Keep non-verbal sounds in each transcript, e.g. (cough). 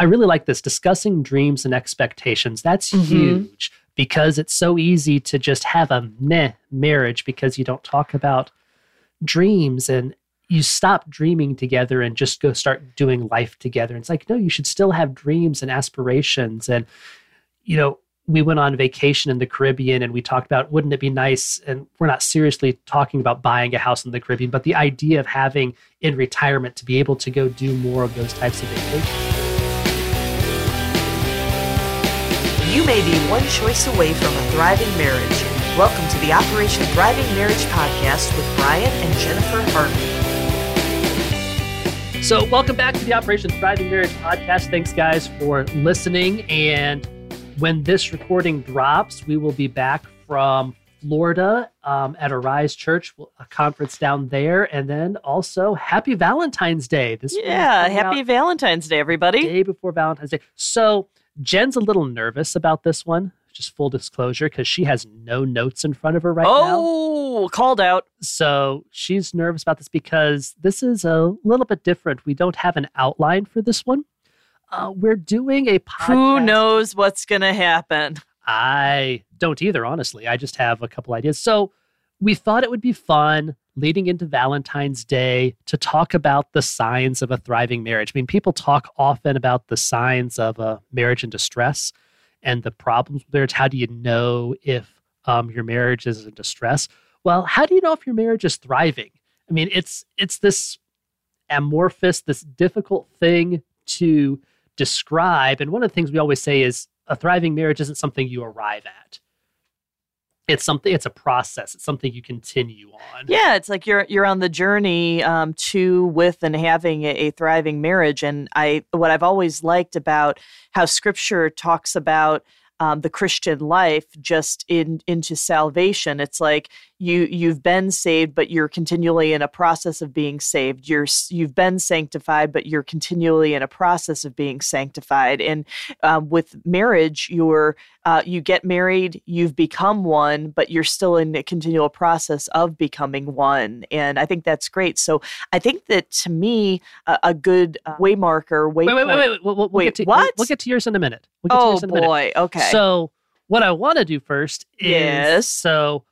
I really like this discussing dreams and expectations. That's Mhm. huge because it's so easy to just have a meh marriage because you don't talk about dreams and you stop dreaming together and just go start doing life together. It's like, no, you should still have dreams and aspirations. And, you know, we went on vacation in the Caribbean and we talked about wouldn't it be nice? And we're not seriously talking about buying a house in the Caribbean, but the idea of having in retirement to be able to go do more of those types of vacations. May be one choice away from a thriving marriage. Welcome to the Operation Thriving Marriage podcast with Brian and Jennifer Harvey. So, welcome back to the Operation Thriving Marriage podcast. Thanks, guys, for listening. And when this recording drops, we will be back from Florida um, at Arise Church, a conference down there. And then also, happy Valentine's Day. This will Yeah, happy Valentine's Day, everybody. day before Valentine's Day. So, Jen's a little nervous about this one, just full disclosure, because she has no notes in front of her right now. oh, called out. So she's nervous about this because this is a little bit different. We don't have an outline for this one. Uh, we're doing a podcast. Who knows what's going to happen? I don't either, honestly. I just have a couple ideas. So we thought it would be fun leading into Valentine's Day to talk about the signs of a thriving marriage. I mean, people talk often about the signs of a marriage in distress and the problems with marriage. How do you know if um, your marriage is in distress? Well, how do you know if your marriage is thriving? I mean, it's it's this amorphous, this difficult thing to describe. And one of the things we always say is a thriving marriage isn't something you arrive at. It's something. It's a process. It's something you continue on. Yeah, it's like you're you're on the journey um, to with and having a, a thriving marriage. And I what I've always liked about how Scripture talks about um, the Christian life just in into salvation. It's like you you've been saved, but you're continually in a process of being saved. You're you've been sanctified, but you're continually in a process of being sanctified. And um, with marriage, you're uh, you get married, you've become one, but you're still in a continual process of becoming one. And I think that's great. So I think that to me, a, a good uh, waymarker, Wait, wait, wait, wait. wait. We'll, we'll Wait, get to, what? We'll, we'll get to yours in a minute. We'll get to Oh yours in a minute. boy. Okay. So, what I want to do first is Yes. so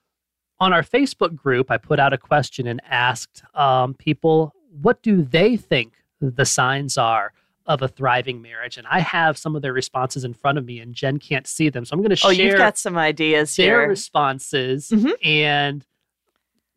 on our Facebook group, I put out a question and asked um, people what do they think the signs are of a thriving marriage, and I have some of their responses in front of me, and Jen can't see them, so I'm going to share. oh, you've got some ideas their here. responses Mhm. and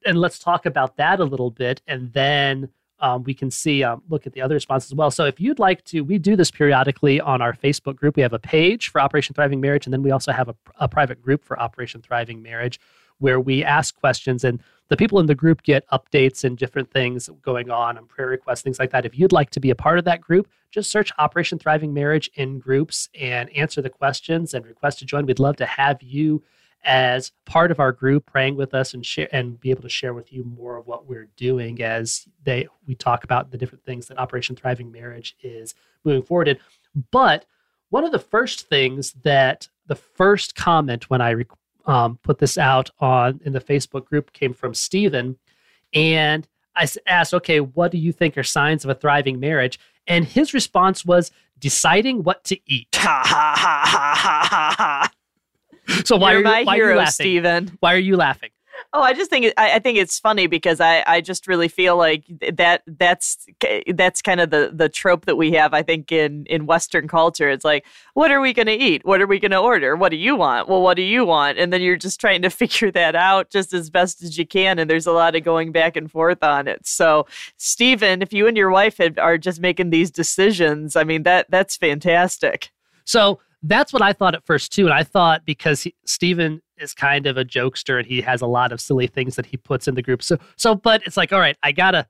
and let's talk about that a little bit and then um, we can see um, look at the other responses as well so if you'd like to we do this periodically on our facebook group we have a page for operation thriving marriage and then we also have a, a private group for operation thriving marriage where we ask questions and the people in the group get updates and different things going on and prayer requests things like that. If you'd like to be a part of that group just search operation thriving marriage in groups and answer the questions and request to join. We'd love to have you as part of our group praying with us and share and be able to share with you more of what we're doing as they we talk about the different things that operation thriving marriage is moving forward in. But one of the first things that the first comment when i rec- um, put this out on in the facebook group came from stephen and I asked okay what do you think are signs of a thriving marriage? And his response was deciding what to eat. Ha ha ha ha ha ha ha. so why You're are my you, why are you laughing? Steven. why are you laughing Oh, I just think I, I think it's funny because I, I just really feel like that that's that's kind of the the trope that we have. I think in in Western culture, it's like, what are we going to eat? What are we going to order? What do you want? Well, what do you want? And then you're just trying to (laughs) figure that out just as best as you can. And there's a lot of going back and forth on it. So, Stephen, if you and your wife had, are just making these decisions, I mean that that's fantastic. So that's what I thought at first too, and I thought because he, Stephen is kind of a jokester and he has a lot of silly things that he puts in the group. So so, but it's like, all right, I gotta,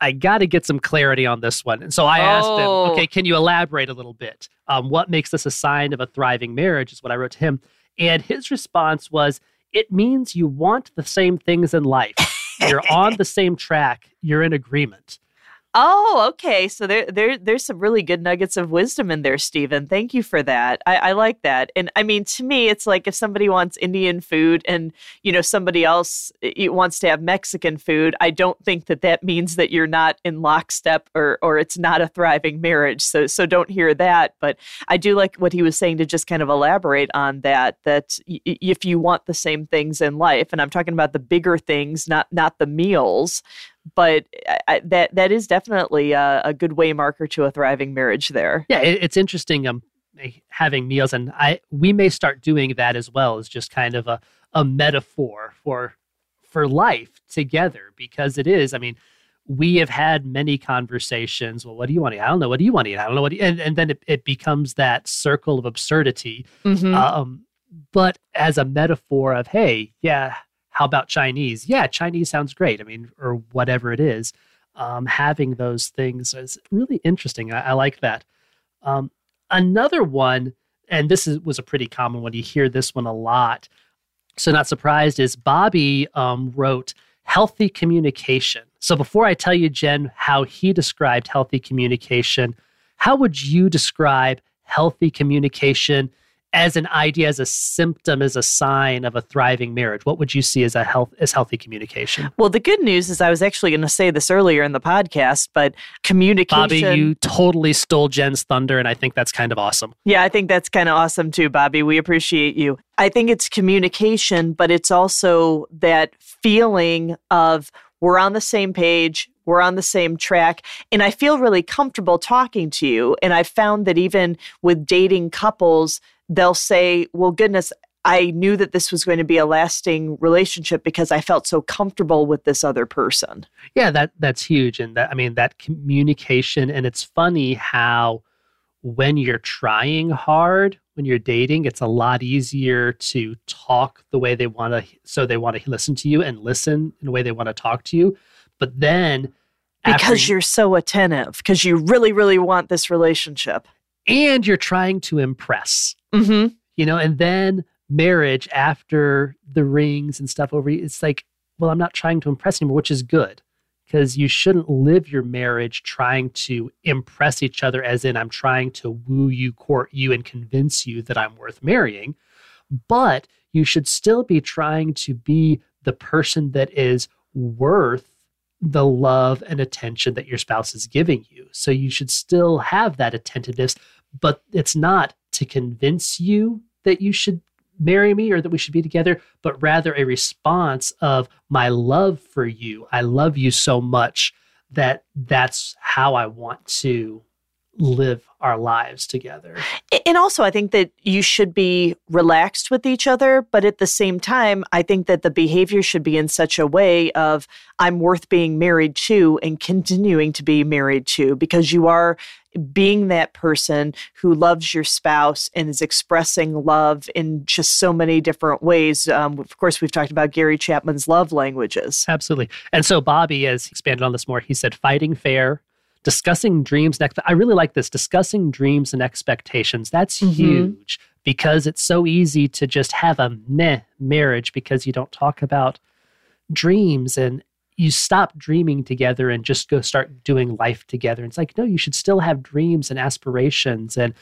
I gotta get some clarity on this one. And so I asked him, Oh. okay, can you elaborate a little bit? Um, what makes this a sign of a thriving marriage? Is what I wrote to him, and his response was, it means you want the same things in life. You're on the same track. You're in agreement. Oh, okay. So there, there, there's some really good nuggets of wisdom in there, Stephen. Thank you for that. I, I like that. And I mean, to me, it's like if somebody wants Indian food and you know somebody else eh, eh, wants to have Mexican food, I don't think that that means that you're not in lockstep or or it's not a thriving marriage. So so don't hear that. But I do like what he was saying to just kind of elaborate on that. That y- if you want the same things in life, and I'm talking about the bigger things, not not the meals but I, that that is definitely a, a, good way marker to a thriving marriage there. Yeah, it, it's interesting um, having meals, and I we may start doing that as well as just kind of a, a metaphor for for life together because it is. I mean, we have had many conversations. Well, what do you want to eat? I don't know. What do you want to eat? I don't know what. and, and then it, it becomes that circle of absurdity. Mm-hmm. Um, but as a metaphor of, hey, yeah, how about Chinese? Yeah, Chinese sounds great. I mean, or whatever it is. Um, having those things is really interesting. I, I like that. Um, another one, and this is, was a pretty common one. You hear this one a lot. So, not surprised, is Bobby um, wrote healthy communication. So, before I tell you, Jen, how he described healthy communication, how would you describe healthy communication as an idea, as a symptom, as a sign of a thriving marriage? What would you see as a health as healthy communication? Well, the good news is I was actually going to say this earlier in the podcast, but communication. Bobby, you totally stole Jen's thunder, and I think that's kind of awesome. Yeah, I think that's kind of awesome too, Bobby. We appreciate you. I think it's communication, but it's also that feeling of we're on the same page, we're on the same track, and I feel really comfortable talking to you. And I found that even with dating couples they'll say, well, goodness, I knew that this was going to be a lasting relationship because I felt so comfortable with this other person. Yeah, that that's huge and that I mean that communication and it's funny how when you're trying hard, when you're dating, it's a lot easier to talk the way they want to so they want to listen to you and listen in the way they want to talk to you. But then because you're so attentive because you really really want this relationship and you're trying to impress. Mm-hmm. You know, and then marriage after the rings and stuff over, it's like, well, I'm not trying to impress anymore, which is good because you shouldn't live your marriage trying to impress each other, as in, I'm trying to woo you, court you, and convince you that I'm worth marrying. But you should still be trying to be the person that is worth the love and attention that your spouse is giving you. So you should still have that attentiveness, but it's not to convince you that you should marry me or that we should be together, but rather a response of my love for you. I love you so much that that's how I want to live our lives together. And also, I think that you should be relaxed with each other, but at the same time, I think that the behavior should be in such a way of I'm worth being married to and continuing to be married to because you are being that person who loves your spouse and is expressing love in just so many different ways. Um, of course, we've talked about Gary Chapman's love languages. Absolutely. And so Bobby has expanded on this more. He said, fighting fair, discussing dreams and I really like this discussing dreams and expectations. That's mm-hmm. huge because it's so easy to just have a meh marriage because you don't talk about dreams and you stop dreaming together and just go start doing life together. It's like, no, you should still have dreams and aspirations. And,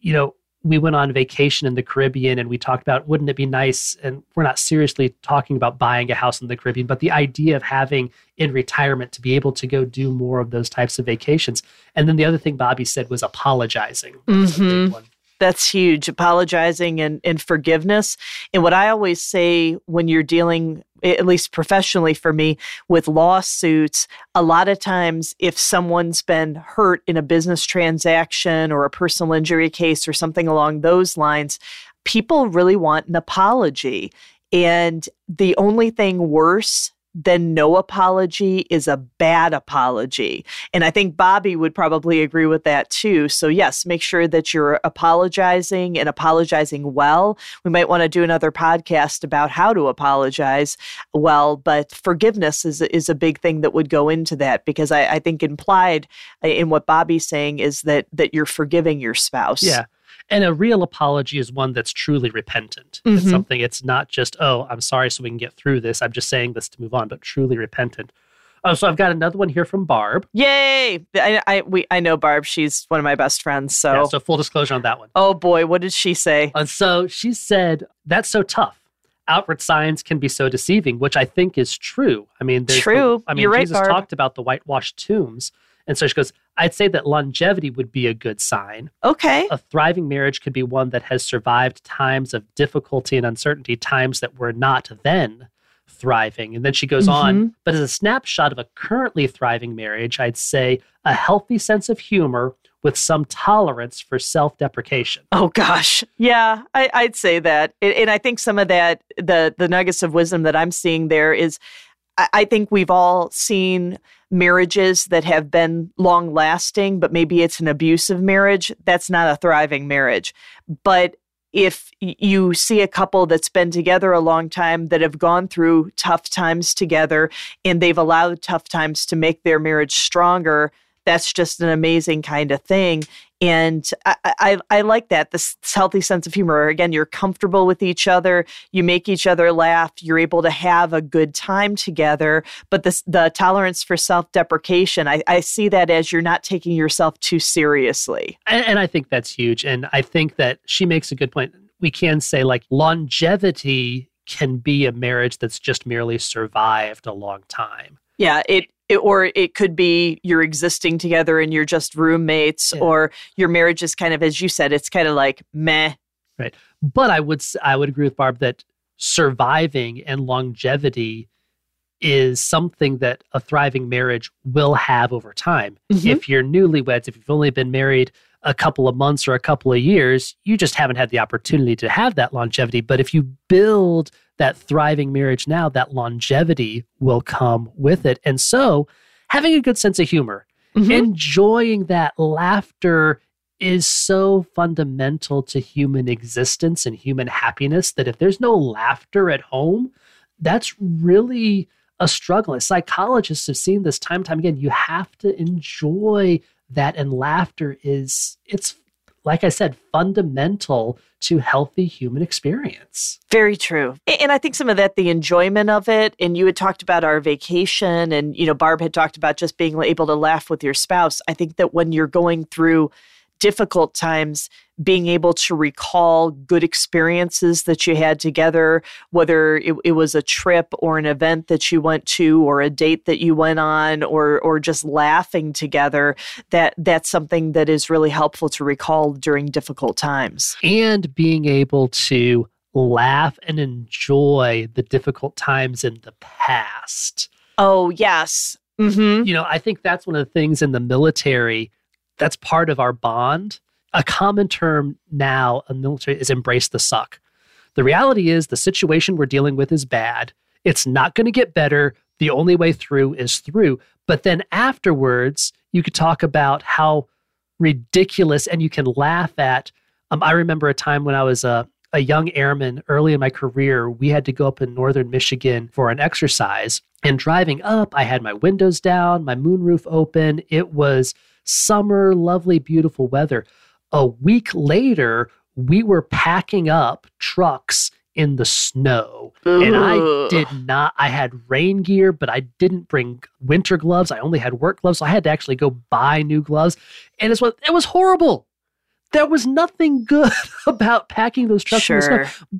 you know, we went on vacation in the Caribbean and we talked about wouldn't it be nice and we're not seriously talking about buying a house in the Caribbean but the idea of having in retirement to be able to go do more of those types of vacations and then the other thing Bobby said was apologizing mm-hmm. That's huge. Apologizing and, and forgiveness. And what I always say when you're dealing at least professionally for me, with lawsuits, a lot of times if someone's been hurt in a business transaction or a personal injury case or something along those lines, people really want an apology. And the only thing worse then no apology is a bad apology. And I think Bobby would probably agree with that too. So, yes, make sure that you're apologizing and apologizing well. We might want to do another podcast about how to apologize well, but forgiveness is, is a big thing that would go into that because I, I think implied in what Bobby's saying is that that you're forgiving your spouse. Yeah. And a real apology is one that's truly repentant. Mm-hmm. It's something, it's not just, oh, I'm sorry so we can get through this. I'm just saying this to move on, but truly repentant. Oh, so I've got another one here from Barb. Yay! I, I we I know Barb. She's one of my best friends. So, Yeah, so full disclosure on that one. oh boy, what did she say? And so she said, that's so tough. Outward signs can be so deceiving, which I think is true. I mean, there's the- True. I mean, You're right, Jesus talked about the whitewashed tombs. And so she goes, I'd say that longevity would be a good sign. Okay. A thriving marriage could be one that has survived times of difficulty and uncertainty, times that were not then thriving. And then she goes Mm-hmm. on, but as a snapshot of a currently thriving marriage, I'd say a healthy sense of humor with some tolerance for self deprecation. Oh gosh, yeah, I, I'd say that, and, and I think some of that, the the nuggets of wisdom that I'm seeing there is, I, think we've all seen marriages that have been long lasting, but maybe it's an abusive marriage. That's not a thriving marriage. But if you see a couple that's been together a long time that have gone through tough times together and they've allowed tough times to make their marriage stronger, that's just an amazing kind of thing. And I, I, I like that this healthy sense of humor. Again, you're comfortable with each other, you make each other laugh, you're able to have a good time together. But this, the tolerance for self deprecation, I, I see that as you're not taking yourself too seriously. And, and I think that's huge. And I think that she makes a good point. We can say, like, longevity can be a marriage that's just merely survived a long time. Yeah, it, it or it could be you're existing together and you're just roommates, Yeah. or your marriage is kind of, as you said, it's kind of like meh. Right. But I would I would agree with Barb that surviving and longevity is something that a thriving marriage will have over time. Mhm. If you're newlyweds, if you've only been married a couple of months or a couple of years, you just haven't had the opportunity to have that longevity. But if you build that thriving marriage now, that longevity will come with it. And so, having a good sense of humor, Mhm. enjoying that laughter is so fundamental to human existence and human happiness that if there's no laughter at home, that's really a struggle. And psychologists have seen this time and time again. You have to enjoy that, and laughter is it's like I said, fundamental to healthy human experience. Very true. And I think some of that, the enjoyment of it, and you had talked about our vacation, and, you know, Barb had talked about just being able to laugh with your spouse. I think that when you're going through difficult times, being able to recall good experiences that you had together, whether it, it was a trip or an event that you went to or a date that you went on or or just laughing together, that that's something that is really helpful to recall during difficult times. And being able to laugh and enjoy the difficult times in the past. Oh, yes. Mhm. you know, I think that's one of the things in the military that's part of our bond. A common term now in the military is embrace the suck. The reality is the situation we're dealing with is bad. It's not going to get better. The only way through is through. But then afterwards, you could talk about how ridiculous and you can laugh at. Um, I remember a time when I was a, a young airman early in my career. We had to go up in northern Michigan for an exercise. And driving up, I had my windows down, my moonroof open. It was summer, lovely, beautiful weather. A week later, we were packing up trucks in the snow. And I did not, I had rain gear, but I didn't bring winter gloves. I only had work gloves. So I had to actually go buy new gloves. And it's what it was horrible. There was nothing (laughs) good about packing those trucks in the snow.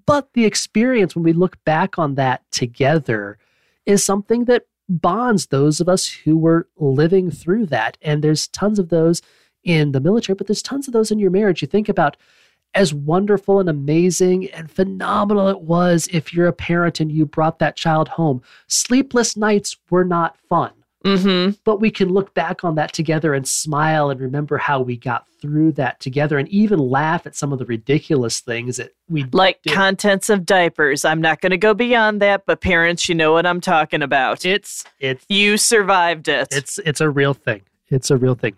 But the experience, when we look back on that together, is something that bonds those of us who were living through that. And there's tons of those in the military, but there's tons of those in your marriage. You think about as wonderful and amazing and phenomenal it was if you're a parent and you brought that child home. Sleepless nights were not fun, Mm-hmm. but we can look back on that together and smile and remember how we got through that together and even laugh at some of the ridiculous things that we Like did. contents of diapers. I'm not going to go beyond that, but parents, you know what I'm talking about. It's it's you survived it. It's it's a real thing. It's a real thing.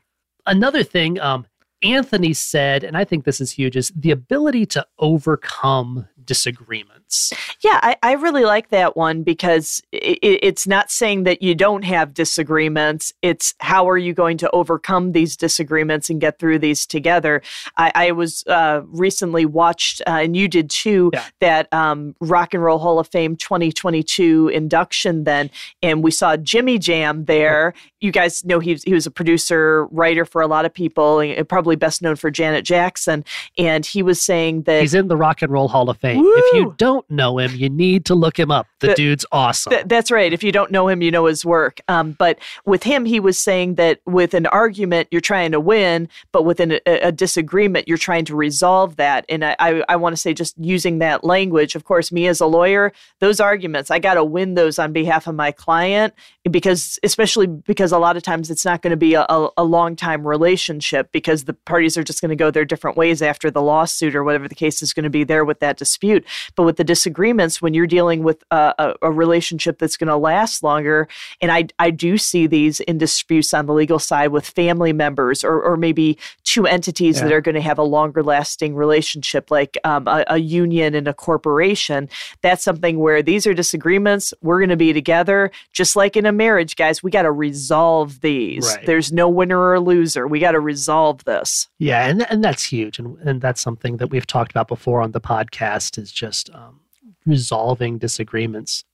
Another thing, um, Anthony said, and I think this is huge, is the ability to overcome disagreements. Yeah, I, I really like that one because it, it's not saying that you don't have disagreements. It's how are you going to overcome these disagreements and get through these together. I, I was uh, recently watched, uh, and you did too, yeah. that um, Rock and Roll Hall of Fame 2022 induction then, and we saw Jimmy Jam there. You guys know he, he was a producer, writer for a lot of people, and probably best known for Janet Jackson. And he was saying that he's in the Rock and Roll Hall of Fame. Woo! If you don't know him, you need to look him up. The, the dude's awesome. Th- that's right. If you don't know him, you know his work. Um, but with him, he was saying that with an argument, you're trying to win, but with an, a, a, disagreement, you're trying to resolve that. And I, I, I want to say, just using that language, of course, me as a lawyer, those arguments, I got to win those on behalf of my client because, especially because a lot of times it's not going to be a, a, a long time relationship because the parties are just going to go their different ways after the lawsuit or whatever the case is going to be there with that dispute. But with the disagreements, when you're dealing with a, a, a relationship that's going to last longer, and I, I do see these in disputes on the legal side with family members or, or maybe two entities yeah. that are going to have a longer lasting relationship, like um, a, a union and a corporation. That's something where these are disagreements. We're going to be together, just like in a marriage, guys. We got to resolve these. Right. There's no winner or loser. We got to resolve this. Yeah, and and that's huge, and and that's something that we've talked about before on the podcast is just um, resolving disagreements.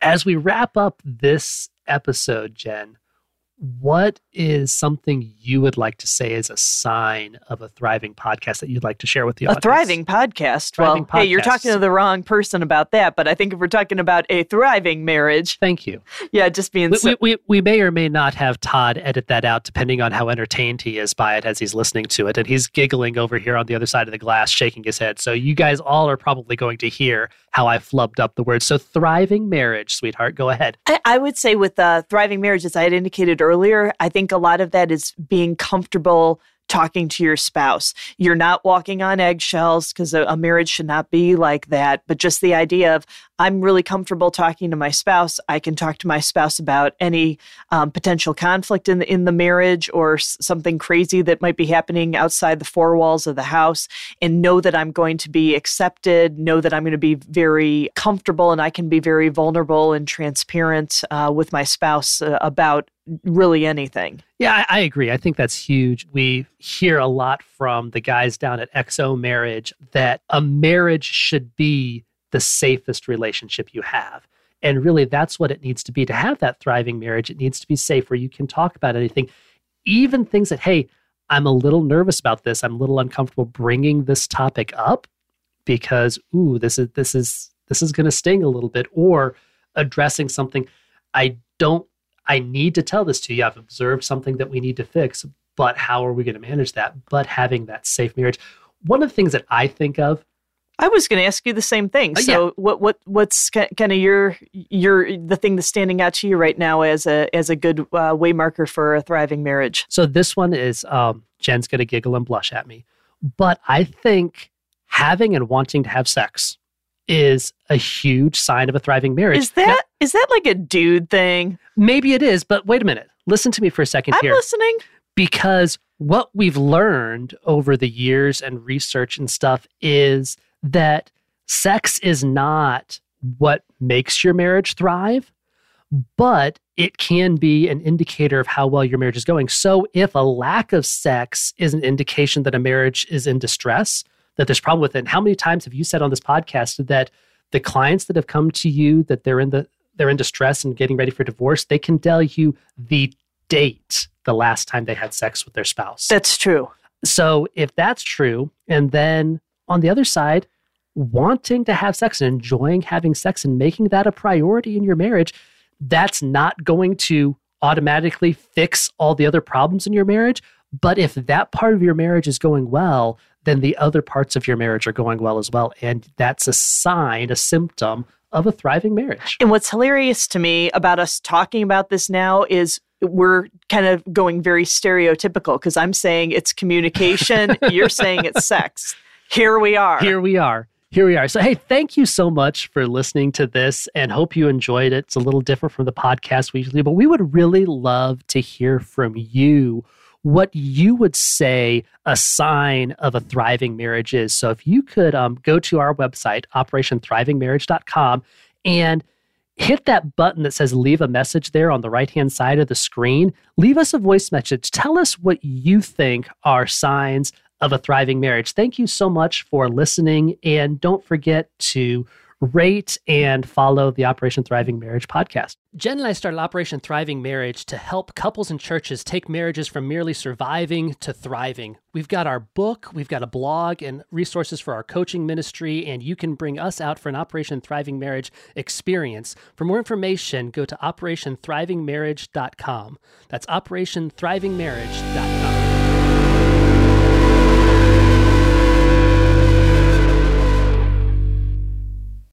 As we wrap up this episode, Jen, what is something you would like to say as a sign of a thriving podcast that you'd like to share with the a audience? A thriving podcast. Thriving well, hey, you're talking to the wrong person about that, but I think if we're talking about a thriving marriage. Thank you. Yeah, just being we, so- we, we, may or may not have Todd edit that out depending on how entertained he is by it as he's listening to it. And he's giggling over here on the other side of the glass, shaking his head. So you guys all are probably going to hear how I flubbed up the word. So thriving marriage, sweetheart, go ahead. I, I would say with uh, thriving marriage, as I had indicated earlier, I think a lot of that is being comfortable talking to your spouse. You're not walking on eggshells because a, a, marriage should not be like that. But just the idea of, I'm really comfortable talking to my spouse. I can talk to my spouse about any um, potential conflict in the, in the marriage or s- something crazy that might be happening outside the four walls of the house and know that I'm going to be accepted, know that I'm going to be very comfortable and I can be very vulnerable and transparent uh, with my spouse uh, about really anything. Yeah, I, I, agree. I think that's huge. We hear a lot from the guys down at XO Marriage that a marriage should be the safest relationship you have. And really, that's what it needs to be to have that thriving marriage. It needs to be safe where you can talk about anything, even things that, hey, I'm a little nervous about this. I'm a little uncomfortable bringing this topic up because, ooh, this is this is this is going to sting a little bit, or addressing something I don't I need to tell this to you. I've observed something that we need to fix, but how are we going to manage that? But having that safe marriage. One of the things that I think of I was going to ask you the same thing. Uh, so, yeah. what what what's kind of your your the thing that's standing out to you right now as a as a good uh, waymarker for a thriving marriage? So this one is um, Jen's going to giggle and blush at me, but I think having and wanting to have sex is a huge sign of a thriving marriage. Is that now, is that like a dude thing? Maybe it is, but wait a minute. Listen to me for a 2nd I'm here. listening. Because what we've learned over the years and research and stuff is that sex is not what makes your marriage thrive, but it can be an indicator of how well your marriage is going. So if a lack of sex is an indication that a marriage is in distress, that there's problem with it. And how many times have you said on this podcast that the clients that have come to you that they're in the they're in distress and getting ready for divorce, they can tell you the date the last time they had sex with their spouse. That's true. So if that's true, and then on the other side, wanting to have sex and enjoying having sex and making that a priority in your marriage, that's not going to automatically fix all the other problems in your marriage. But if that part of your marriage is going well, then the other parts of your marriage are going well as well. And that's a sign, a symptom of a thriving marriage. And what's hilarious to me about us talking about this now is we're kind of going very stereotypical because I'm saying it's communication, (laughs) you're saying it's sex. Here we are. Here we are. Here we are. So, hey, thank you so much for listening to this and hope you enjoyed it. It's a little different from the podcast we usually do, but we would really love to hear from you what you would say a sign of a thriving marriage is. So if you could um, go to our website, operationthrivingmarriage.com, and hit that button that says leave a message there on the right hand side of the screen. Leave us a voice message. Tell us what you think are signs of a thriving marriage. Thank you so much for listening. And don't forget to rate and follow the Operation Thriving Marriage podcast. Jen and I started Operation Thriving Marriage to help couples and churches take marriages from merely surviving to thriving. We've got our book, we've got a blog, and resources for our coaching ministry, and you can bring us out for an Operation Thriving Marriage experience. For more information, go to operationthrivingmarriage.com. That's operationthrivingmarriage.com.